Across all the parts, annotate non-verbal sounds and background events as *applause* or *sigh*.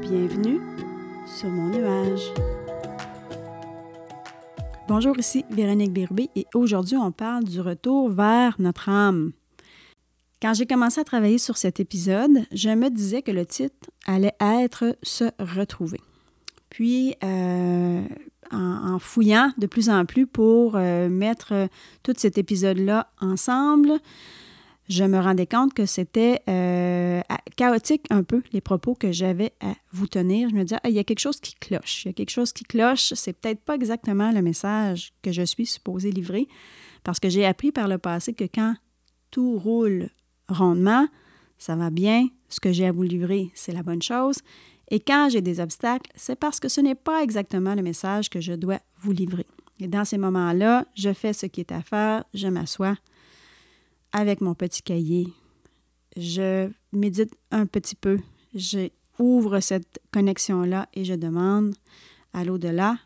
Bienvenue sur mon nuage. Bonjour, ici Véronique Birbé et aujourd'hui on parle du retour vers notre âme. Quand j'ai commencé à travailler sur cet épisode, je me disais que le titre allait être Se retrouver. Puis, euh, en, fouillant de plus en plus pour euh, mettre tout cet épisode-là ensemble, je me rendais compte que c'était euh, chaotique un peu les propos que j'avais à vous tenir. Je me disais, ah, il y a quelque chose qui cloche. Il y a quelque chose qui cloche. C'est peut-être pas exactement le message que je suis supposée livrer parce que j'ai appris par le passé que quand tout roule rondement, ça va bien, ce que j'ai à vous livrer, c'est la bonne chose. Et quand j'ai des obstacles, c'est parce que ce n'est pas exactement le message que je dois vous livrer. Et dans ces moments-là, je fais ce qui est à faire, je m'assois avec mon petit cahier, je médite un petit peu, j'ouvre cette connexion-là et je demande à l'au-delà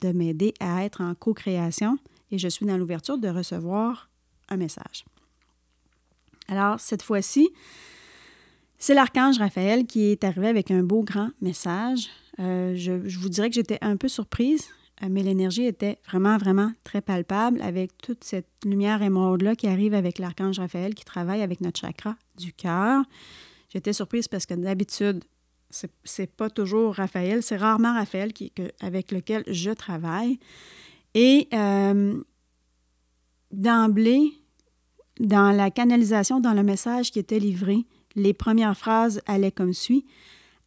de m'aider à être en co-création et je suis dans l'ouverture de recevoir un message. Alors, cette fois-ci, c'est l'archange Raphaël qui est arrivé avec un beau grand message. Euh, je, vous dirais que j'étais un peu surprise, mais l'énergie était vraiment, vraiment très palpable avec toute cette lumière émeraude-là qui arrive avec l'archange Raphaël qui travaille avec notre chakra du cœur. J'étais surprise parce que d'habitude, c'est pas toujours Raphaël, c'est rarement Raphaël avec lequel je travaille. Et euh, d'emblée, dans la canalisation, dans le message qui était livré, les premières phrases allaient comme suit.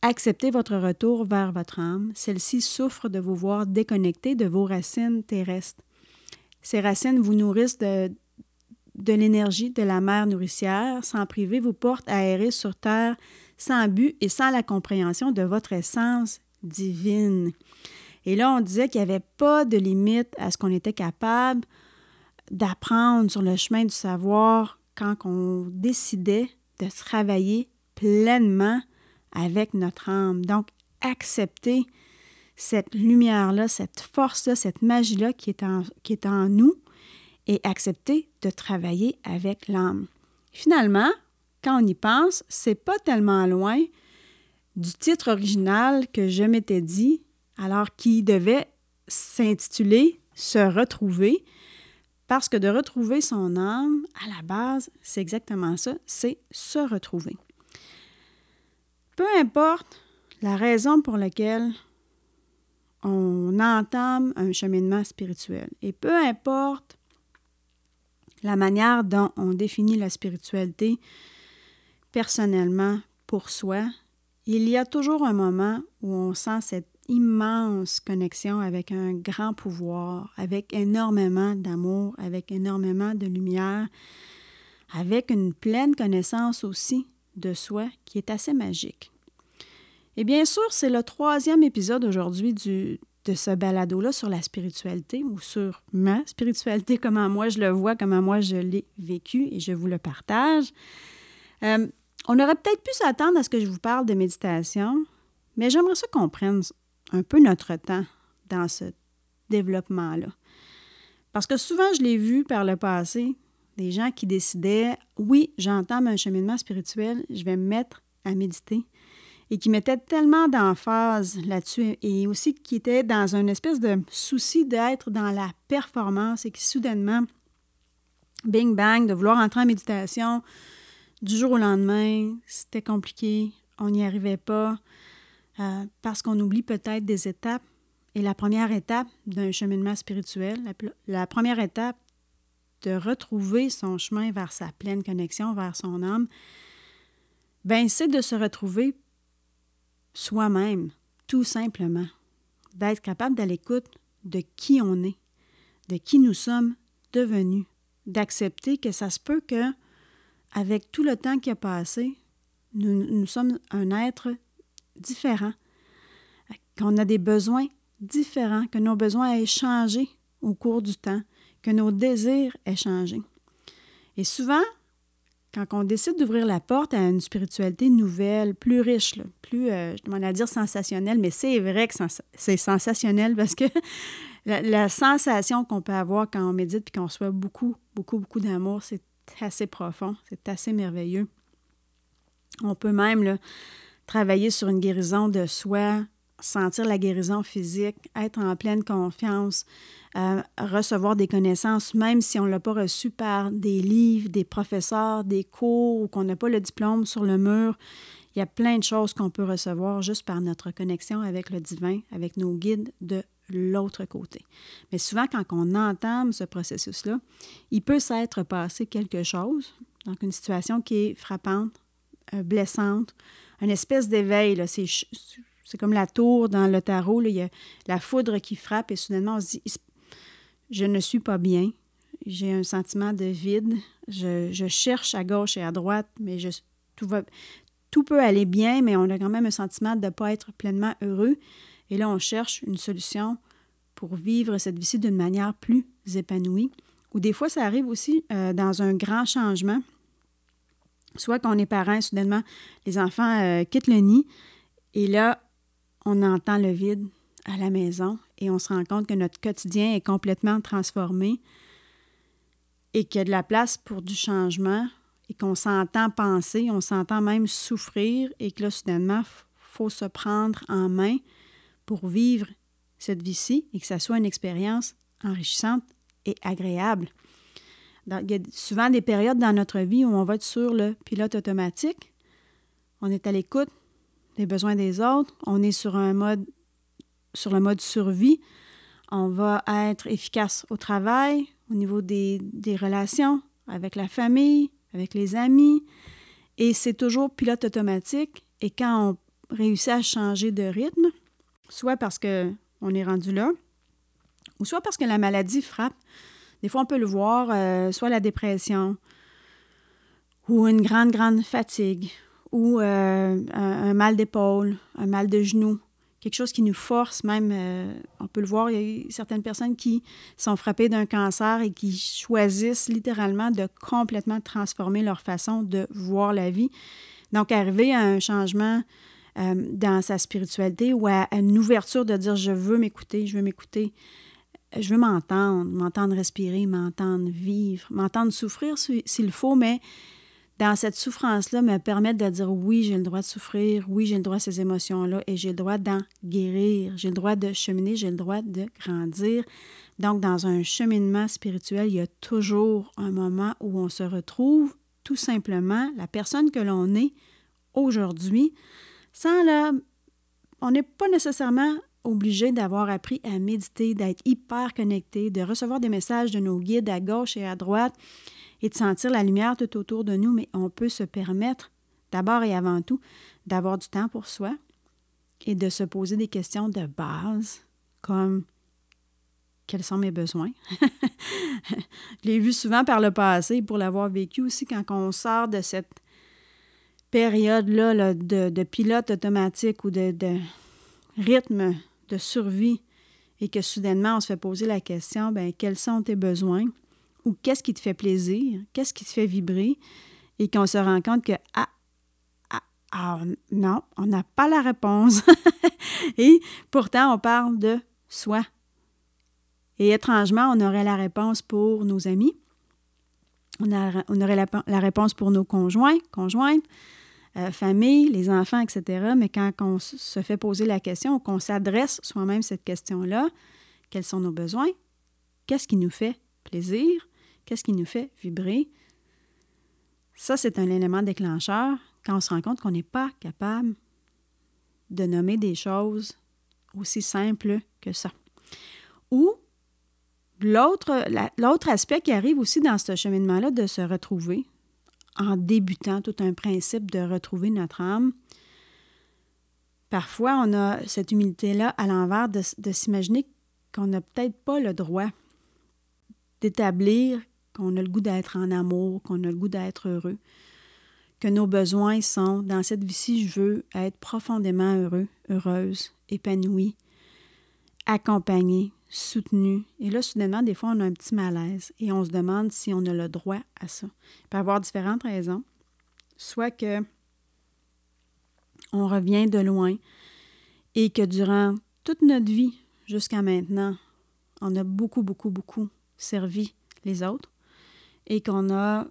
Acceptez votre retour vers votre âme. Celle-ci souffre de vous voir déconnecté de vos racines terrestres. Ces racines vous nourrissent de, l'énergie de la mère nourricière. Sans priver, vous portent à errer sur terre sans but et sans la compréhension de votre essence divine. Et là, on disait qu'il n'y avait pas de limite à ce qu'on était capable d'apprendre sur le chemin du savoir quand on décidait de travailler pleinement avec notre âme. Donc, accepter cette lumière-là, cette force-là, cette magie-là qui, est en, qui est en nous et accepter de travailler avec l'âme. Finalement, quand on y pense, c'est pas tellement loin du titre original que je m'étais dit, alors qui devait s'intituler Se retrouver, parce que de retrouver son âme, à la base, c'est exactement ça, c'est se retrouver. Peu importe la raison pour laquelle on entame un cheminement spirituel, et peu importe la manière dont on définit la spiritualité personnellement pour soi, il y a toujours un moment où on sent cette immense connexion avec un grand pouvoir, avec énormément d'amour, avec énormément de lumière, avec une pleine connaissance aussi de soi qui est assez magique. Et bien sûr, c'est le troisième épisode aujourd'hui de ce balado-là sur la spiritualité ou sur ma spiritualité, *laughs* comment moi je le vois, comment moi je l'ai vécu et je vous le partage. Euh, on aurait peut-être pu s'attendre à ce que je vous parle de méditation, mais j'aimerais ça qu'on prenne un peu notre temps dans ce développement-là. Parce que souvent, je l'ai vu par le passé, des gens qui décidaient, oui, j'entame un cheminement spirituel, je vais me mettre à méditer, et qui mettaient tellement d'emphase là-dessus, et aussi qui étaient dans une espèce de souci d'être dans la performance, et qui soudainement, bing bang, de vouloir entrer en méditation, du jour au lendemain, c'était compliqué, on n'y arrivait pas, euh, parce qu'on oublie peut-être des étapes. Et la première étape d'un cheminement spirituel, la, première étape de retrouver son chemin vers sa pleine connexion, vers son âme, ben c'est de se retrouver soi-même, tout simplement. D'être capable d'aller l'écoute de qui on est, de qui nous sommes devenus, d'accepter que ça se peut que avec tout le temps qui a passé, nous, sommes un être différent, qu'on a des besoins différents, que nos besoins aient changé au cours du temps, que nos désirs aient changé. Et souvent, quand on décide d'ouvrir la porte à une spiritualité nouvelle, plus riche, plus, euh, je demande à dire sensationnelle, mais c'est vrai que c'est sensationnel parce que *laughs* la, sensation qu'on peut avoir quand on médite et qu'on reçoit beaucoup, beaucoup, beaucoup d'amour, c'est assez profond, c'est assez merveilleux. On peut même travailler sur une guérison de soi, sentir la guérison physique, être en pleine confiance, euh, recevoir des connaissances, même si on ne l'a pas reçu par des livres, des professeurs, des cours ou qu'on n'a pas le diplôme sur le mur. Il y a plein de choses qu'on peut recevoir juste par notre connexion avec le divin, avec nos guides de l'autre côté. Mais souvent, quand on entame ce processus-là, il peut s'être passé quelque chose, donc une situation qui est frappante, euh, blessante, une espèce d'éveil. Comme la tour dans le tarot, il y a la foudre qui frappe et soudainement on se dit, je ne suis pas bien, j'ai un sentiment de vide, je, cherche à gauche et à droite, mais je, tout, va, tout peut aller bien, mais on a quand même un sentiment de ne pas être pleinement heureux. Et là, on cherche une solution pour vivre cette vie-ci d'une manière plus épanouie. Ou des fois, ça arrive aussi euh, dans un grand changement. Soit qu'on est parent, soudainement, les enfants euh, quittent le nid, et là, on entend le vide à la maison et on se rend compte que notre quotidien est complètement transformé et qu'il y a de la place pour du changement et qu'on s'entend penser, on s'entend même souffrir et que là, soudainement, il faut se prendre en main pour vivre cette vie-ci et que ça soit une expérience enrichissante et agréable. il y a souvent des périodes dans notre vie où on va être sur le pilote automatique. On est à l'écoute des besoins des autres. On est sur un mode, le mode survie. On va être efficace au travail, au niveau des, des relations avec la famille, avec les amis. Et c'est toujours pilote automatique. Et quand on réussit à changer de rythme, soit parce qu'on est rendu là, ou soit parce que la maladie frappe. Des fois, on peut le voir, euh, soit la dépression, ou une grande, grande fatigue, ou euh, un, mal d'épaule, un mal de genou, quelque chose qui nous force même, euh, on peut le voir, il y a certaines personnes qui sont frappées d'un cancer et qui choisissent littéralement de complètement transformer leur façon de voir la vie. Donc, arriver à un changement euh, dans sa spiritualité ou à, une ouverture de dire je veux m'écouter, je veux m'écouter, je veux m'entendre, m'entendre respirer, m'entendre vivre, m'entendre souffrir s'il faut, mais dans cette souffrance-là, me permettre de dire oui, j'ai le droit de souffrir, oui, j'ai le droit à ces émotions-là et j'ai le droit d'en guérir, j'ai le droit de cheminer, j'ai le droit de grandir. Donc, dans un cheminement spirituel, il y a toujours un moment où on se retrouve tout simplement la personne que l'on est aujourd'hui, sans la... On n'est pas nécessairement obligé d'avoir appris à méditer, d'être hyper connecté, de recevoir des messages de nos guides à gauche et à droite et de sentir la lumière tout autour de nous, mais on peut se permettre, d'abord et avant tout, d'avoir du temps pour soi et de se poser des questions de base comme quels sont mes besoins. *laughs* Je l'ai vu souvent par le passé pour l'avoir vécu aussi quand on sort de cette période-là de, pilote automatique ou de, de, rythme de survie et que soudainement on se fait poser la question, ben quels sont tes besoins? Ou qu'est-ce qui te fait plaisir, qu'est-ce qui te fait vibrer, et qu'on se rend compte que, ah, ah, ah non, on n'a pas la réponse. *laughs* et pourtant, on parle de soi. Et étrangement, on aurait la réponse pour nos amis, on, aurait la, réponse pour nos conjoints, conjointes, euh, famille, les enfants, etc. Mais quand on se fait poser la question, qu'on s'adresse soi-même cette question-là, quels sont nos besoins? Qu'est-ce qui nous fait plaisir? Qu'est-ce qui nous fait vibrer? Ça, c'est un élément déclencheur quand on se rend compte qu'on n'est pas capable de nommer des choses aussi simples que ça. Ou l'autre aspect qui arrive aussi dans ce cheminement-là de se retrouver en débutant tout un principe de retrouver notre âme. Parfois, on a cette humilité-là à l'envers de, de s'imaginer qu'on n'a peut-être pas le droit d'établir qu'on a le goût d'être en amour, qu'on a le goût d'être heureux, que nos besoins sont, dans cette vie-ci, je veux être profondément heureux, heureuse, épanouie, accompagnée, soutenue. Et là, soudainement, des fois, on a un petit malaise et on se demande si on a le droit à ça. Il peut y avoir différentes raisons. Soit que on revient de loin et que durant toute notre vie jusqu'à maintenant, on a beaucoup, beaucoup, beaucoup servi les autres et qu'on a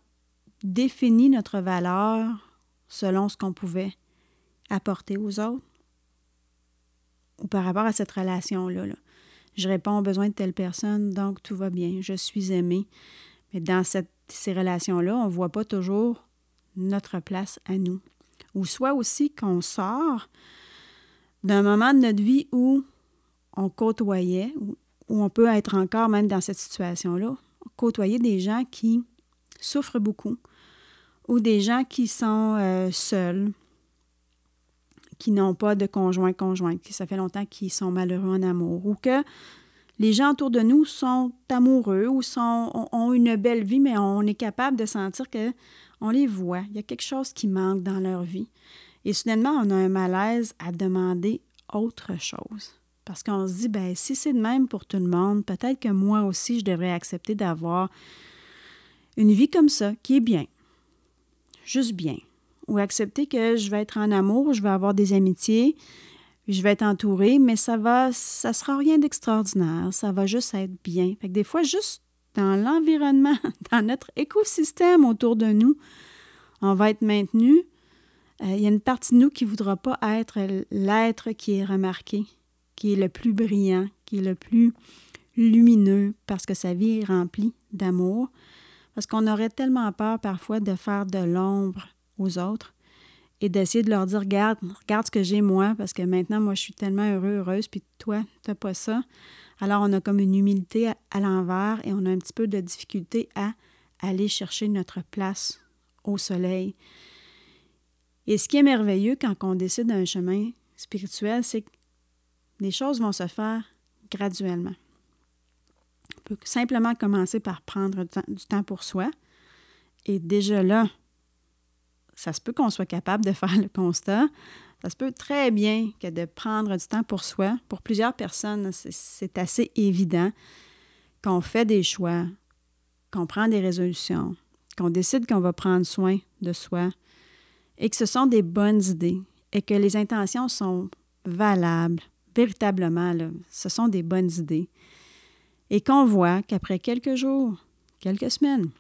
défini notre valeur selon ce qu'on pouvait apporter aux autres ou par rapport à cette relation-là. Je réponds aux besoins de telle personne, donc tout va bien, je suis aimée. Mais dans ces relations-là, on ne voit pas toujours notre place à nous. Ou soit aussi qu'on sort d'un moment de notre vie où on côtoyait, où, on peut être encore même dans cette situation-là, côtoyer des gens qui souffrent beaucoup ou des gens qui sont euh, seuls, qui n'ont pas de conjoint, conjointe, qui ça fait longtemps qu'ils sont malheureux en amour, ou que les gens autour de nous sont amoureux ou sont, ont une belle vie, mais on est capable de sentir que on les voit. Il y a quelque chose qui manque dans leur vie. Et soudainement, on a un malaise à demander autre chose. Parce qu'on se dit, ben si c'est de même pour tout le monde, peut-être que moi aussi, je devrais accepter d'avoir une vie comme ça, qui est bien. Juste bien. Ou accepter que je vais être en amour, je vais avoir des amitiés, je vais être entourée, mais ça va, ça sera rien d'extraordinaire. Ça va juste être bien. Fait que des fois, juste dans l'environnement, *laughs* dans notre écosystème autour de nous, on va être maintenu. Euh, il y a une partie de nous qui ne voudra pas être l'être qui est remarqué, qui est le plus brillant, qui est le plus lumineux parce que sa vie est remplie d'amour. Parce qu'on aurait tellement peur parfois de faire de l'ombre aux autres et d'essayer de leur dire regarde, regarde ce que j'ai moi, parce que maintenant, moi, je suis tellement heureux, heureuse, puis toi, tu n'as pas ça. Alors, on a comme une humilité à, l'envers et on a un petit peu de difficulté à aller chercher notre place au soleil. Et ce qui est merveilleux quand on décide d'un chemin spirituel, c'est que les choses vont se faire graduellement. On peut simplement commencer par prendre du temps pour soi. Et déjà là, ça se peut qu'on soit capable de faire le constat. Ça se peut très bien que de prendre du temps pour soi, pour plusieurs personnes, c'est assez évident qu'on fait des choix, qu'on prend des résolutions, qu'on décide qu'on va prendre soin de soi et que ce sont des bonnes idées et que les intentions sont valables, véritablement, ce sont des bonnes idées. Et qu'on voit qu'après quelques jours, quelques semaines,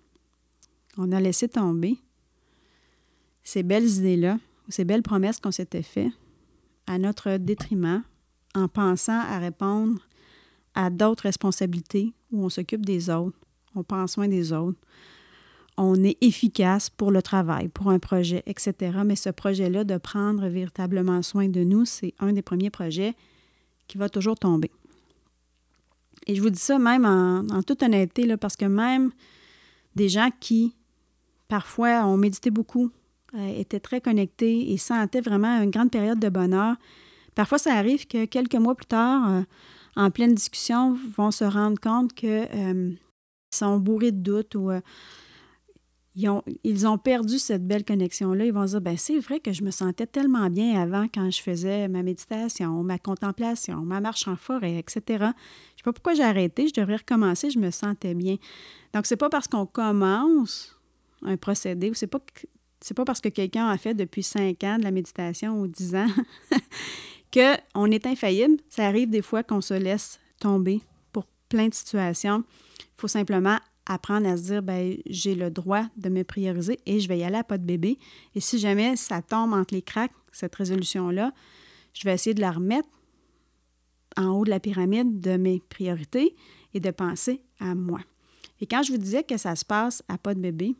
on a laissé tomber ces belles idées-là, ces belles promesses qu'on s'était faites à notre détriment en pensant à répondre à d'autres responsabilités où on s'occupe des autres, on prend soin des autres, on est efficace pour le travail, pour un projet, etc. Mais ce projet-là de prendre véritablement soin de nous, c'est un des premiers projets qui va toujours tomber. Et je vous dis ça même en, toute honnêteté, là, parce que même des gens qui, parfois, ont médité beaucoup, euh, étaient très connectés et sentaient vraiment une grande période de bonheur. Parfois, ça arrive que quelques mois plus tard, euh, en pleine discussion, vont se rendre compte qu'ils euh, sont bourrés de doutes ou ils, ont, ils, ont, perdu cette belle connexion-là. Ils vont dire, ben c'est vrai que je me sentais tellement bien avant quand je faisais ma méditation, ma contemplation, ma marche en forêt, etc. Je ne sais pas pourquoi j'ai arrêté, je devrais recommencer, je me sentais bien. Donc, c'est pas parce qu'on commence un procédé ou c'est pas pas parce que quelqu'un a fait depuis cinq ans de la méditation ou dix ans *laughs* qu'on est infaillible. Ça arrive des fois qu'on se laisse tomber pour plein de situations. Il faut simplement apprendre à se dire ben j'ai le droit de me prioriser et je vais y aller à pas de bébé. Et si jamais ça tombe entre les cracks, cette résolution-là, je vais essayer de la remettre en haut de la pyramide de mes priorités et de penser à moi. Et quand je vous disais que ça se passe à pas de bébé,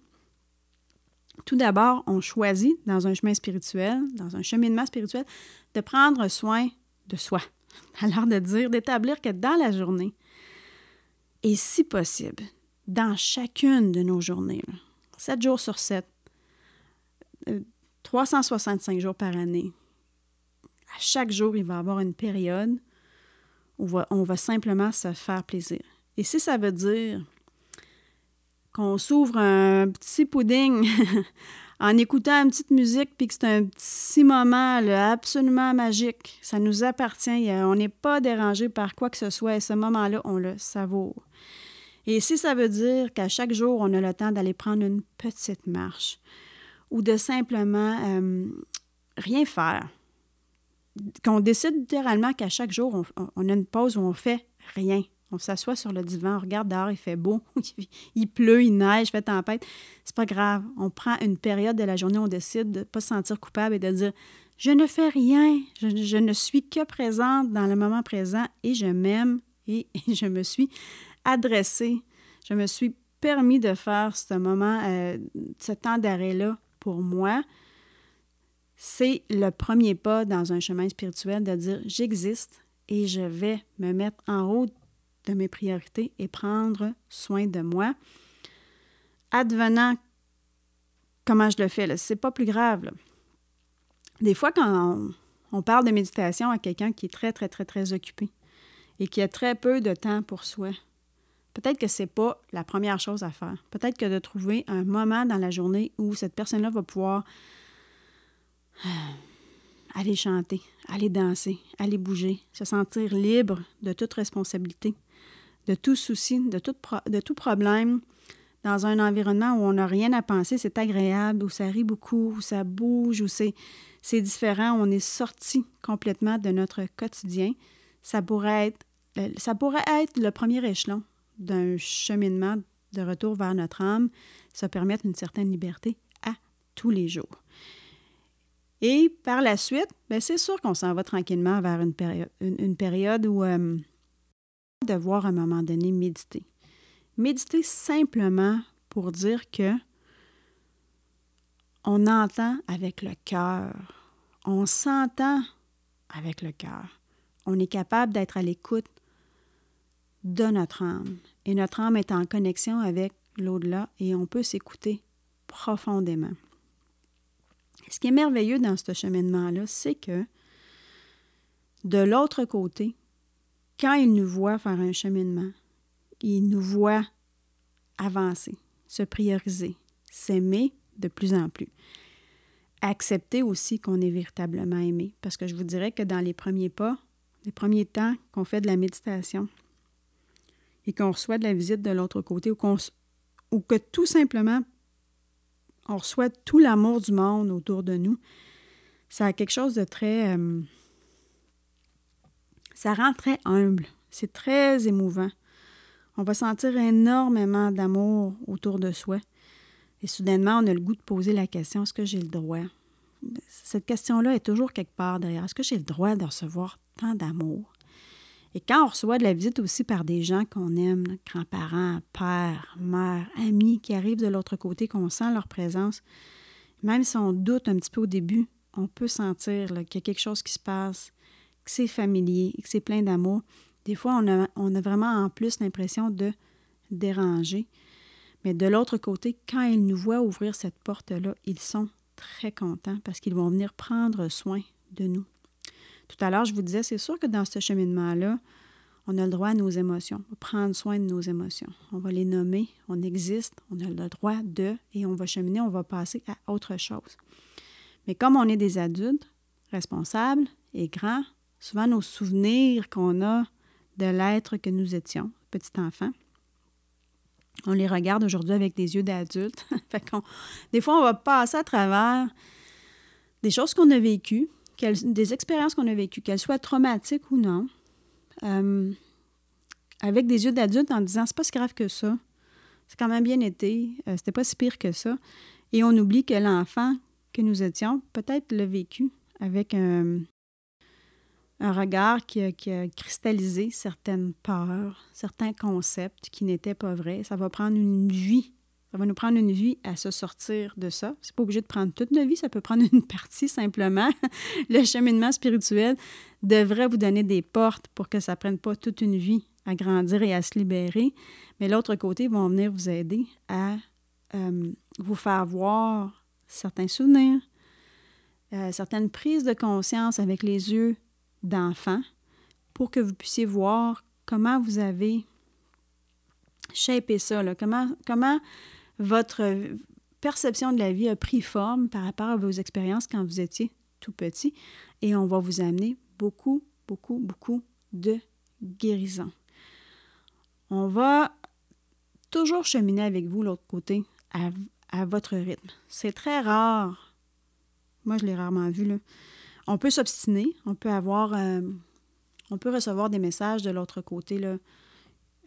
tout d'abord, on choisit dans un chemin spirituel, dans un cheminement spirituel, de prendre soin de soi. *laughs* Alors de dire, d'établir que dans la journée, et si possible, dans chacune de nos journées, 7 jours sur 7, 365 euh, jours par année, à chaque jour, il va y avoir une période où on va simplement se faire plaisir. Et si ça veut dire qu'on s'ouvre un petit pudding *laughs* en écoutant une petite musique, puis que c'est un petit moment absolument magique. Ça nous appartient. On n'est pas dérangé par quoi que ce soit. Et ce moment-là, on le savoure. Et si ça veut dire qu'à chaque jour, on a le temps d'aller prendre une petite marche ou de simplement euh, rien faire, qu'on décide littéralement qu'à chaque jour, on, a une pause où on fait rien, On s'assoit sur le divan, on regarde dehors, il fait beau, *laughs* il pleut, il neige, il fait tempête. C'est pas grave. On prend une période de la journée, on décide de ne pas se sentir coupable et de dire Je ne fais rien, je, ne suis que présente dans le moment présent et je m'aime et, *laughs* je me suis adressée, je me suis permis de faire ce moment, euh, ce temps d'arrêt-là pour moi c'est le premier pas dans un chemin spirituel de dire j'existe et je vais me mettre en haut de mes priorités et prendre soin de moi. Advenant comment je le fais, c'est pas plus grave. Des fois, quand on, parle de méditation à quelqu'un qui est très, très, très, très occupé et qui a très peu de temps pour soi, peut-être que c'est pas la première chose à faire. Peut-être que de trouver un moment dans la journée où cette personne-là va pouvoir aller chanter, aller danser, aller bouger, se sentir libre de toute responsabilité, de tout souci, de tout, problème, dans un environnement où on n'a rien à penser, c'est agréable, où ça rit beaucoup, où ça bouge, où c'est, différent, on est sorti complètement de notre quotidien, ça pourrait être, euh, ça pourrait être le premier échelon d'un cheminement de retour vers notre âme, ça permet une certaine liberté à tous les jours. Et par la suite, ben, c'est sûr qu'on s'en va tranquillement vers une période, une, période où euh, devoir à un moment donné méditer. Méditer simplement pour dire que on entend avec le cœur, on s'entend avec le cœur. On est capable d'être à l'écoute de notre âme. Et notre âme est en connexion avec l'au-delà et on peut s'écouter profondément. Ce qui est merveilleux dans ce cheminement-là, c'est que de l'autre côté, quand il nous voit faire un cheminement, il nous voit avancer, se prioriser, s'aimer de plus en plus. Accepter aussi qu'on est véritablement aimé, parce que je vous dirais que dans les premiers pas, les premiers temps qu'on fait de la méditation et qu'on reçoit de la visite de l'autre côté ou, que tout simplement on reçoit tout l'amour du monde autour de nous, ça a quelque chose de très... Euh, ça rend très humble. C'est très émouvant. On va sentir énormément d'amour autour de soi. Et soudainement, on a le goût de poser la question, est-ce que j'ai le droit? Cette question-là est toujours quelque part derrière. Est-ce que j'ai le droit de recevoir tant d'amour? Et quand on reçoit de la visite aussi par des gens qu'on aime, grands-parents, pères, mères, amis qui arrivent de l'autre côté, qu'on sent leur présence, même si on doute un petit peu au début, on peut sentir qu'il y a quelque chose qui se passe, que c'est familier, que c'est plein d'amour. Des fois, on a, on a vraiment en plus l'impression de déranger. Mais de l'autre côté, quand ils nous voient ouvrir cette porte-là, ils sont très contents parce qu'ils vont venir prendre soin de nous. Tout à l'heure, je vous disais, c'est sûr que dans ce cheminement-là, on a le droit à nos émotions, on va prendre soin de nos émotions. On va les nommer, on existe, on a le droit de, et on va cheminer, on va passer à autre chose. Mais comme on est des adultes responsables et grands, souvent nos souvenirs qu'on a de l'être que nous étions, petit enfant, on les regarde aujourd'hui avec des yeux d'adultes. *laughs* des fois, on va passer à travers des choses qu'on a vécues, des expériences qu'on a vécues, qu'elles soient traumatiques ou non, euh, avec des yeux d'adulte en disant c'est pas si grave que ça, c'est quand même bien été, euh, c'était pas si pire que ça. Et on oublie que l'enfant que nous étions, peut-être l'a vécu avec un, regard qui a, cristallisé certaines peurs, certains concepts qui n'étaient pas vrais. Ça va prendre une vie ça va nous prendre une vie à se sortir de ça. C'est pas obligé de prendre toute notre vie, ça peut prendre une *laughs* partie simplement. Le cheminement spirituel devrait vous donner des portes pour que ça ne prenne pas toute une vie à grandir et à se libérer. Mais l'autre côté vont venir vous aider à euh, vous faire voir certains souvenirs, euh, certaines prises de conscience avec les yeux d'enfant pour que vous puissiez voir comment vous avez shapé ça, là, comment, comment votre perception de la vie a pris forme par rapport à vos expériences quand vous étiez tout petit et on va vous amener beaucoup, beaucoup, beaucoup de guérison. On va toujours cheminer avec vous l'autre côté à, votre rythme. C'est très rare. Moi, je l'ai rarement vu. Là. On peut s'obstiner, on peut avoir, euh, on peut recevoir des messages de l'autre côté là,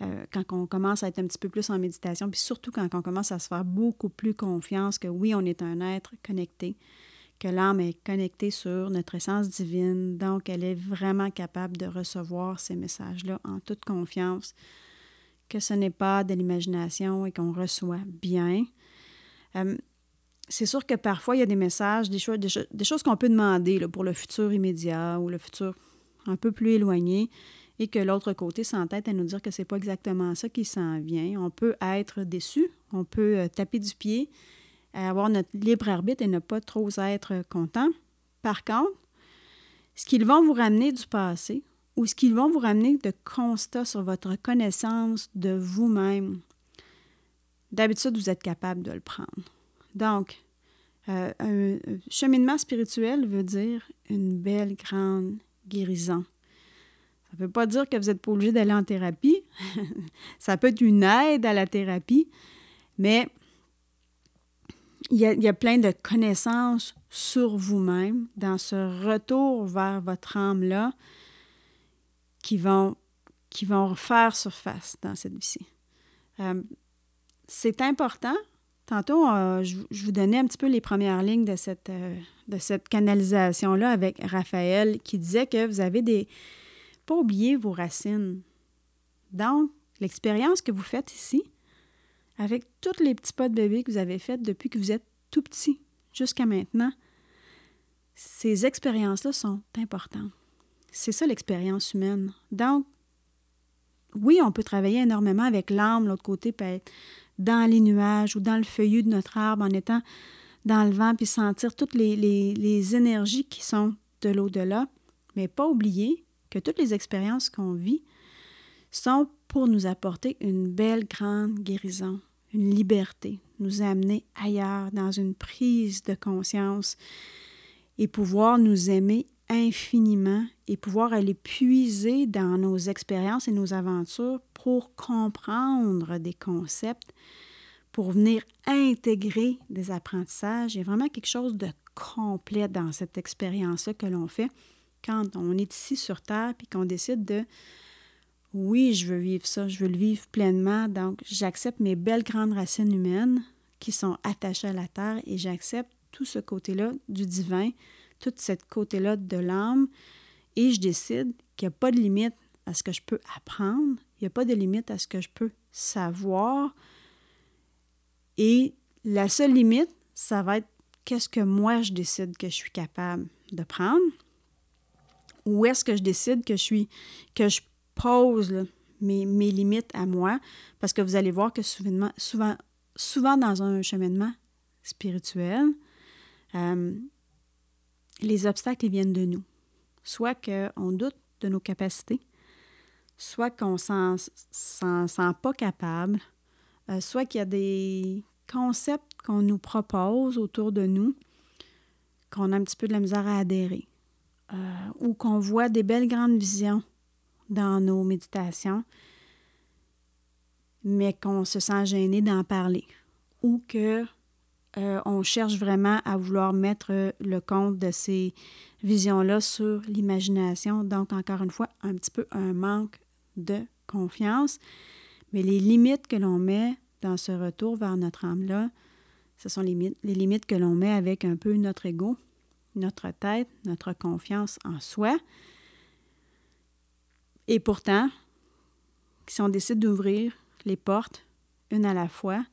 euh, quand on commence à être un petit peu plus en méditation, puis surtout quand on commence à se faire beaucoup plus confiance que oui, on est un être connecté, que l'âme est connectée sur notre essence divine, donc elle est vraiment capable de recevoir ces messages-là en toute confiance, que ce n'est pas de l'imagination et qu'on reçoit bien. Euh, c'est sûr que parfois, il y a des messages, des, choses, des, choses qu'on peut demander pour le futur immédiat ou le futur un peu plus éloigné et que l'autre côté s'entête à nous dire que c'est pas exactement ça qui s'en vient. On peut être déçu, on peut euh, taper du pied, avoir notre libre arbitre et ne pas trop être content. Par contre, ce qu'ils vont vous ramener du passé ou ce qu'ils vont vous ramener de constats sur votre connaissance de vous-même, d'habitude, vous êtes capable de le prendre. Donc, euh, un cheminement spirituel veut dire une belle, grande guérison. Ne veut pas dire que vous n'êtes pas obligé d'aller en thérapie. *laughs* ça peut être une aide à la thérapie, mais il y, a, y a plein de connaissances sur vous-même dans ce retour vers votre âme-là qui vont, qui vont refaire surface dans cette vie-ci. Euh, c'est important Tantôt, euh, je, vous donnais un petit peu les premières lignes de cette, euh, de cette canalisation-là avec Raphaël qui disait que vous avez des... Pas oublier vos racines. Donc, l'expérience que vous faites ici, avec tous les petits pas de bébé que vous avez faits depuis que vous êtes tout petit jusqu'à maintenant, ces expériences-là sont importantes. C'est ça l'expérience humaine. Donc, oui, on peut travailler énormément avec l'âme, l'autre côté peut être dans les nuages ou dans le feuillu de notre arbre en étant dans le vent, puis sentir toutes les, les, énergies qui sont de l'au-delà, mais pas oublier que toutes les expériences qu'on vit sont pour nous apporter une belle grande guérison, une liberté, nous amener ailleurs dans une prise de conscience et pouvoir nous aimer infiniment et pouvoir aller puiser dans nos expériences et nos aventures pour comprendre des concepts, pour venir intégrer des apprentissages. Il y a vraiment quelque chose de complet dans cette expérience-là que l'on fait quand on est ici sur Terre puis qu'on décide de oui, je veux vivre ça, je veux le vivre pleinement. Donc, j'accepte mes belles grandes racines humaines qui sont attachées à la Terre et j'accepte tout ce côté-là du divin, tout ce côté-là de l'âme et je décide qu'il n'y a pas de limite à ce que je peux apprendre, il n'y a pas de limite à ce que je peux savoir. Et la seule limite, ça va être qu'est-ce que moi je décide que je suis capable de prendre ou est-ce que je décide que je suis que je pose mes, limites à moi parce que vous allez voir que souvent, souvent, souvent dans un cheminement spirituel, euh, les obstacles viennent de nous. Soit qu'on doute de nos capacités, soit qu'on ne s'en sent pas capable, euh, soit qu'il y a des concepts qu'on nous propose autour de nous qu'on a un petit peu de la misère à adhérer, euh, ou qu'on voit des belles grandes visions dans nos méditations, mais qu'on se sent gêné d'en parler, ou que euh, on cherche vraiment à vouloir mettre le compte de ces visions-là sur l'imagination. Donc, encore une fois, un petit peu un manque de confiance. Mais les limites que l'on met dans ce retour vers notre âme-là, ce sont les, les limites que l'on met avec un peu notre ego, notre tête, notre confiance en soi. Et pourtant, si on décide d'ouvrir les portes une à la fois,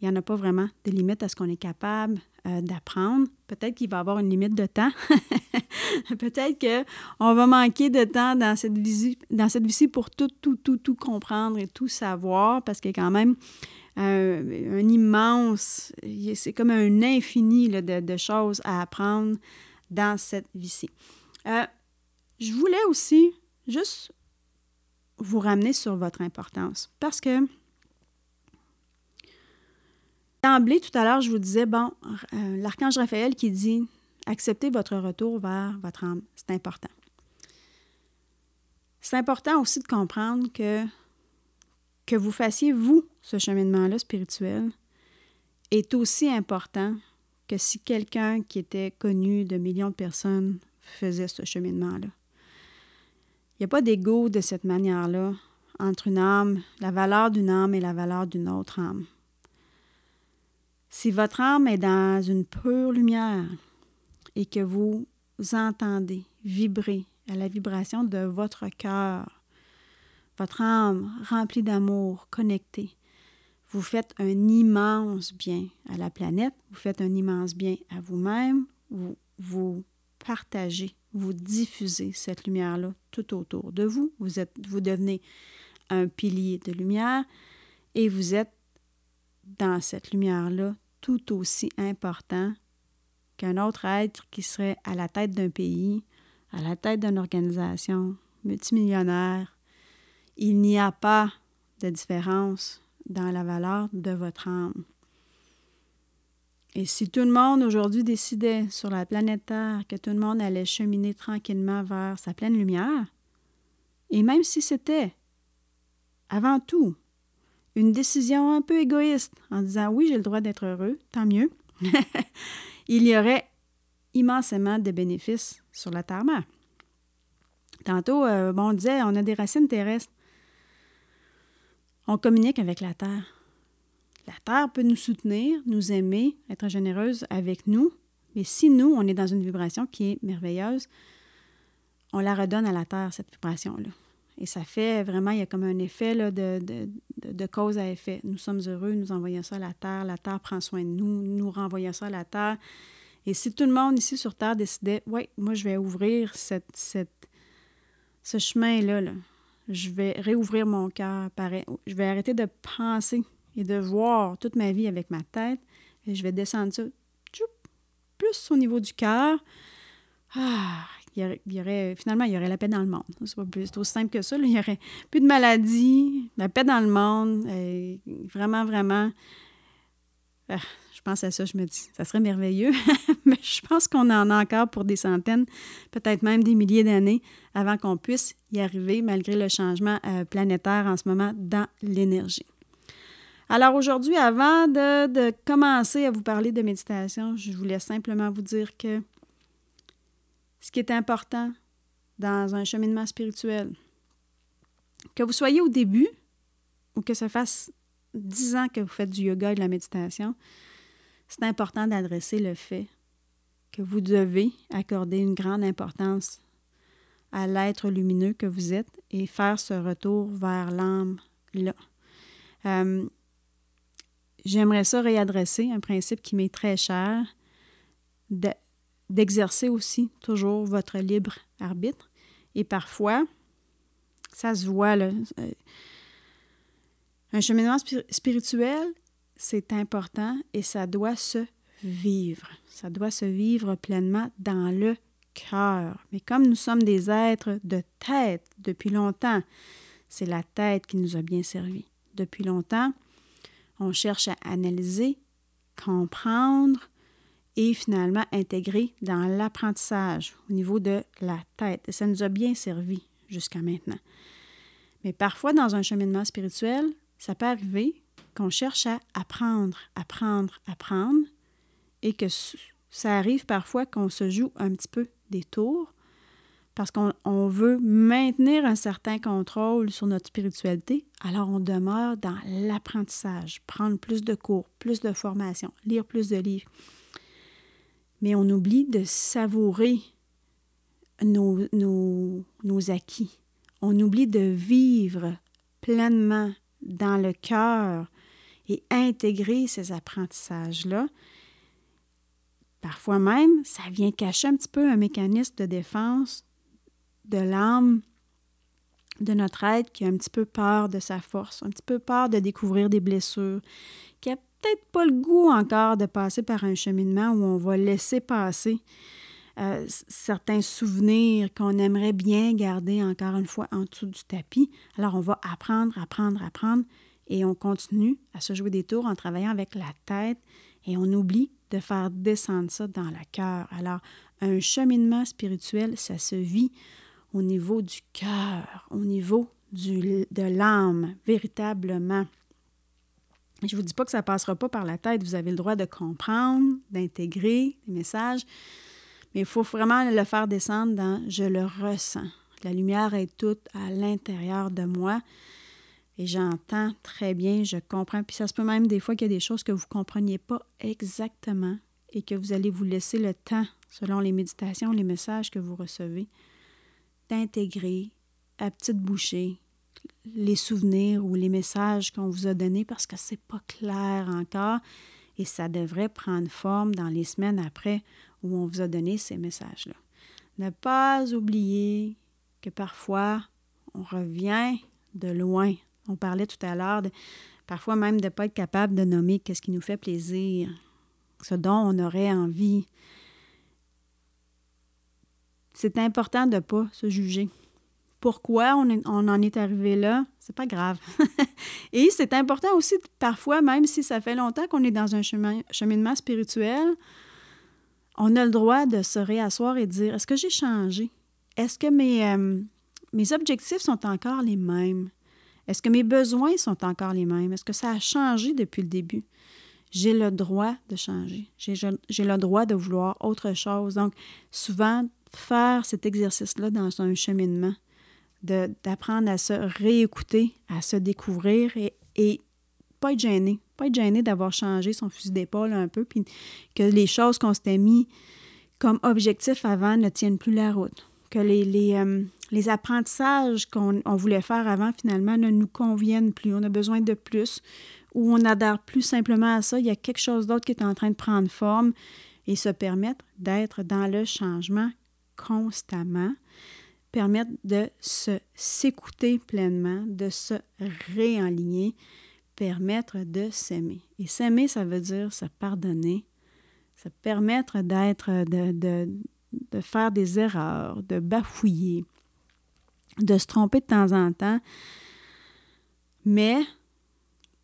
il n'y en a pas vraiment de limite à ce qu'on est capable euh, d'apprendre. Peut-être qu'il va y avoir une limite de temps. *laughs* Peut-être qu'on va manquer de temps dans cette vie dans cette vie pour tout, tout, tout, tout comprendre et tout savoir, parce a quand même un immense, c'est comme un infini de, choses à apprendre dans cette vie-ci. Euh, je voulais aussi juste vous ramener sur votre importance, parce que D'emblée, tout à l'heure, je vous disais, bon, euh, l'archange Raphaël qui dit acceptez votre retour vers votre âme, c'est important. C'est important aussi de comprendre que que vous fassiez, vous, ce cheminement-là spirituel, est aussi important que si quelqu'un qui était connu de millions de personnes faisait ce cheminement-là. Il n'y a pas d'ego de cette manière-là entre une âme, la valeur d'une âme et la valeur d'une autre âme. Si votre âme est dans une pure lumière et que vous entendez vibrer à la vibration de votre cœur, votre âme remplie d'amour, connectée, vous faites un immense bien à la planète, vous faites un immense bien à vous-même, vous, partagez, vous diffusez cette lumière-là tout autour de vous. Vous, êtes, vous devenez un pilier de lumière et vous êtes dans cette lumière-là tout aussi important qu'un autre être qui serait à la tête d'un pays, à la tête d'une organisation multimillionnaire. Il n'y a pas de différence dans la valeur de votre âme. Et si tout le monde aujourd'hui décidait sur la planète Terre que tout le monde allait cheminer tranquillement vers sa pleine lumière, et même si c'était, avant tout, une décision un peu égoïste en disant oui, j'ai le droit d'être heureux, tant mieux, *laughs* il y aurait immensément de bénéfices sur la Terre-mère. Tantôt, euh, bon, on disait, on a des racines terrestres. On communique avec la Terre. La Terre peut nous soutenir, nous aimer, être généreuse avec nous, mais si nous, on est dans une vibration qui est merveilleuse, on la redonne à la Terre, cette vibration-là. Et ça fait vraiment, il y a comme un effet de, cause à effet. Nous sommes heureux, nous envoyons ça à la Terre, la Terre prend soin de nous, nous renvoyons ça à la Terre. Et si tout le monde ici sur Terre décidait, oui, moi je vais ouvrir cette, cette, ce chemin-là, là, je vais réouvrir mon cœur. Je vais arrêter de penser et de voir toute ma vie avec ma tête. Et je vais descendre ça plus au niveau du cœur. Ah, y, aurait, finalement, il y aurait la paix dans le monde. C'est pas plus aussi simple que ça. Il y aurait plus de maladies, la paix dans le monde. Vraiment, vraiment. Ah, pense à ça, je me dis, ça serait merveilleux, *laughs* mais je pense qu'on en a encore pour des centaines, peut-être même des milliers d'années avant qu'on puisse y arriver, malgré le changement euh, planétaire en ce moment dans l'énergie. Alors aujourd'hui, avant de, de, commencer à vous parler de méditation, je voulais simplement vous dire que ce qui est important dans un cheminement spirituel, que vous soyez au début ou que ça fasse dix ans que vous faites du yoga et de la méditation, c'est important d'adresser le fait que vous devez accorder une grande importance à l'être lumineux que vous êtes et faire ce retour vers l'âme-là. Euh, j'aimerais ça réadresser un principe qui m'est très cher, d'exercer aussi toujours votre libre arbitre. Et parfois, ça se voit, là, euh, un cheminement spirituel, c'est important et ça doit se vivre. Ça doit se vivre pleinement dans le cœur. Mais comme nous sommes des êtres de tête depuis longtemps, c'est la tête qui nous a bien servi. Depuis longtemps, on cherche à analyser, comprendre et finalement intégrer dans l'apprentissage au niveau de la tête. Et ça nous a bien servi jusqu'à maintenant. Mais parfois, dans un cheminement spirituel, ça peut arriver qu'on cherche à apprendre, apprendre, apprendre, et que ça arrive parfois qu'on se joue un petit peu des tours parce qu'on veut maintenir un certain contrôle sur notre spiritualité, alors on demeure dans l'apprentissage, prendre plus de cours, plus de formations, lire plus de livres. Mais on oublie de savourer nos, nos, nos acquis. On oublie de vivre pleinement dans le cœur et intégrer ces apprentissages-là. Parfois même, ça vient cacher un petit peu un mécanisme de défense de l'âme de notre être qui a un petit peu peur de sa force, un petit peu peur de découvrir des blessures, qui a peut-être pas le goût encore de passer par un cheminement où on va laisser passer euh, certains souvenirs qu'on aimerait bien garder encore une fois en dessous du tapis. Alors on va apprendre, apprendre, apprendre et on continue à se jouer des tours en travaillant avec la tête et on oublie de faire descendre ça dans le cœur. Alors un cheminement spirituel, ça se vit au niveau du cœur, au niveau du, de l'âme, véritablement. Je ne vous dis pas que ça ne passera pas par la tête. Vous avez le droit de comprendre, d'intégrer les messages, mais il faut vraiment le faire descendre dans je le ressens. La lumière est toute à l'intérieur de moi. Et j'entends très bien, je comprends. Puis ça se peut même des fois qu'il y a des choses que vous ne compreniez pas exactement et que vous allez vous laisser le temps, selon les méditations, les messages que vous recevez, d'intégrer à petite bouchée les souvenirs ou les messages qu'on vous a donnés parce que c'est pas clair encore et ça devrait prendre forme dans les semaines après où on vous a donné ces messages-là. Ne pas oublier que parfois on revient de loin. On parlait tout à l'heure parfois même de ne pas être capable de nommer qu'est-ce qui nous fait plaisir, ce dont on aurait envie. C'est important de ne pas se juger pourquoi on, en est arrivé là, c'est pas grave. *laughs* et c'est important aussi, parfois, même si ça fait longtemps qu'on est dans un chemin, cheminement spirituel, on a le droit de se réasseoir et dire est-ce que j'ai changé? Est-ce que mes, euh, mes objectifs sont encore les mêmes? Est-ce que mes besoins sont encore les mêmes? Est-ce que ça a changé depuis le début? J'ai le droit de changer. J'ai le droit de vouloir autre chose. Donc, souvent, faire cet exercice-là dans un cheminement, d'apprendre à se réécouter, à se découvrir et, et pas être gêné. Pas être gêné d'avoir changé son fusil d'épaule un peu, puis que les choses qu'on s'était mis comme objectif avant ne tiennent plus la route. Que les, euh, les apprentissages qu'on voulait faire avant, finalement, ne nous conviennent plus. On a besoin de plus, ou on adhère plus simplement à ça. Il y a quelque chose d'autre qui est en train de prendre forme et se permettre d'être dans le changement constamment permettre de s'écouter pleinement, de se réaligner, permettre de s'aimer. Et s'aimer, ça veut dire se pardonner, se permettre d'être, de faire des erreurs, de bafouiller, de se tromper de temps en temps, mais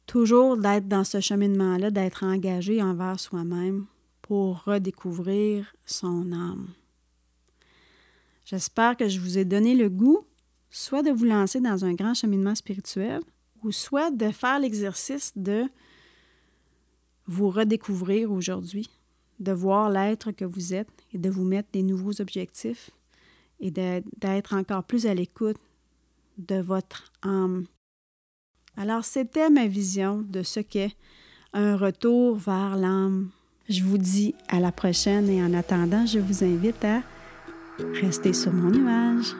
toujours d'être dans ce cheminement-là, d'être engagé envers soi-même pour redécouvrir son âme. J'espère que je vous ai donné le goût soit de vous lancer dans un grand cheminement spirituel ou soit de faire l'exercice de vous redécouvrir aujourd'hui, de voir l'être que vous êtes et de vous mettre des nouveaux objectifs et d'être encore plus à l'écoute de votre âme. Alors, c'était ma vision de ce qu'est un retour vers l'âme. Je vous dis à la prochaine et en attendant, je vous invite à Restez sur mon image.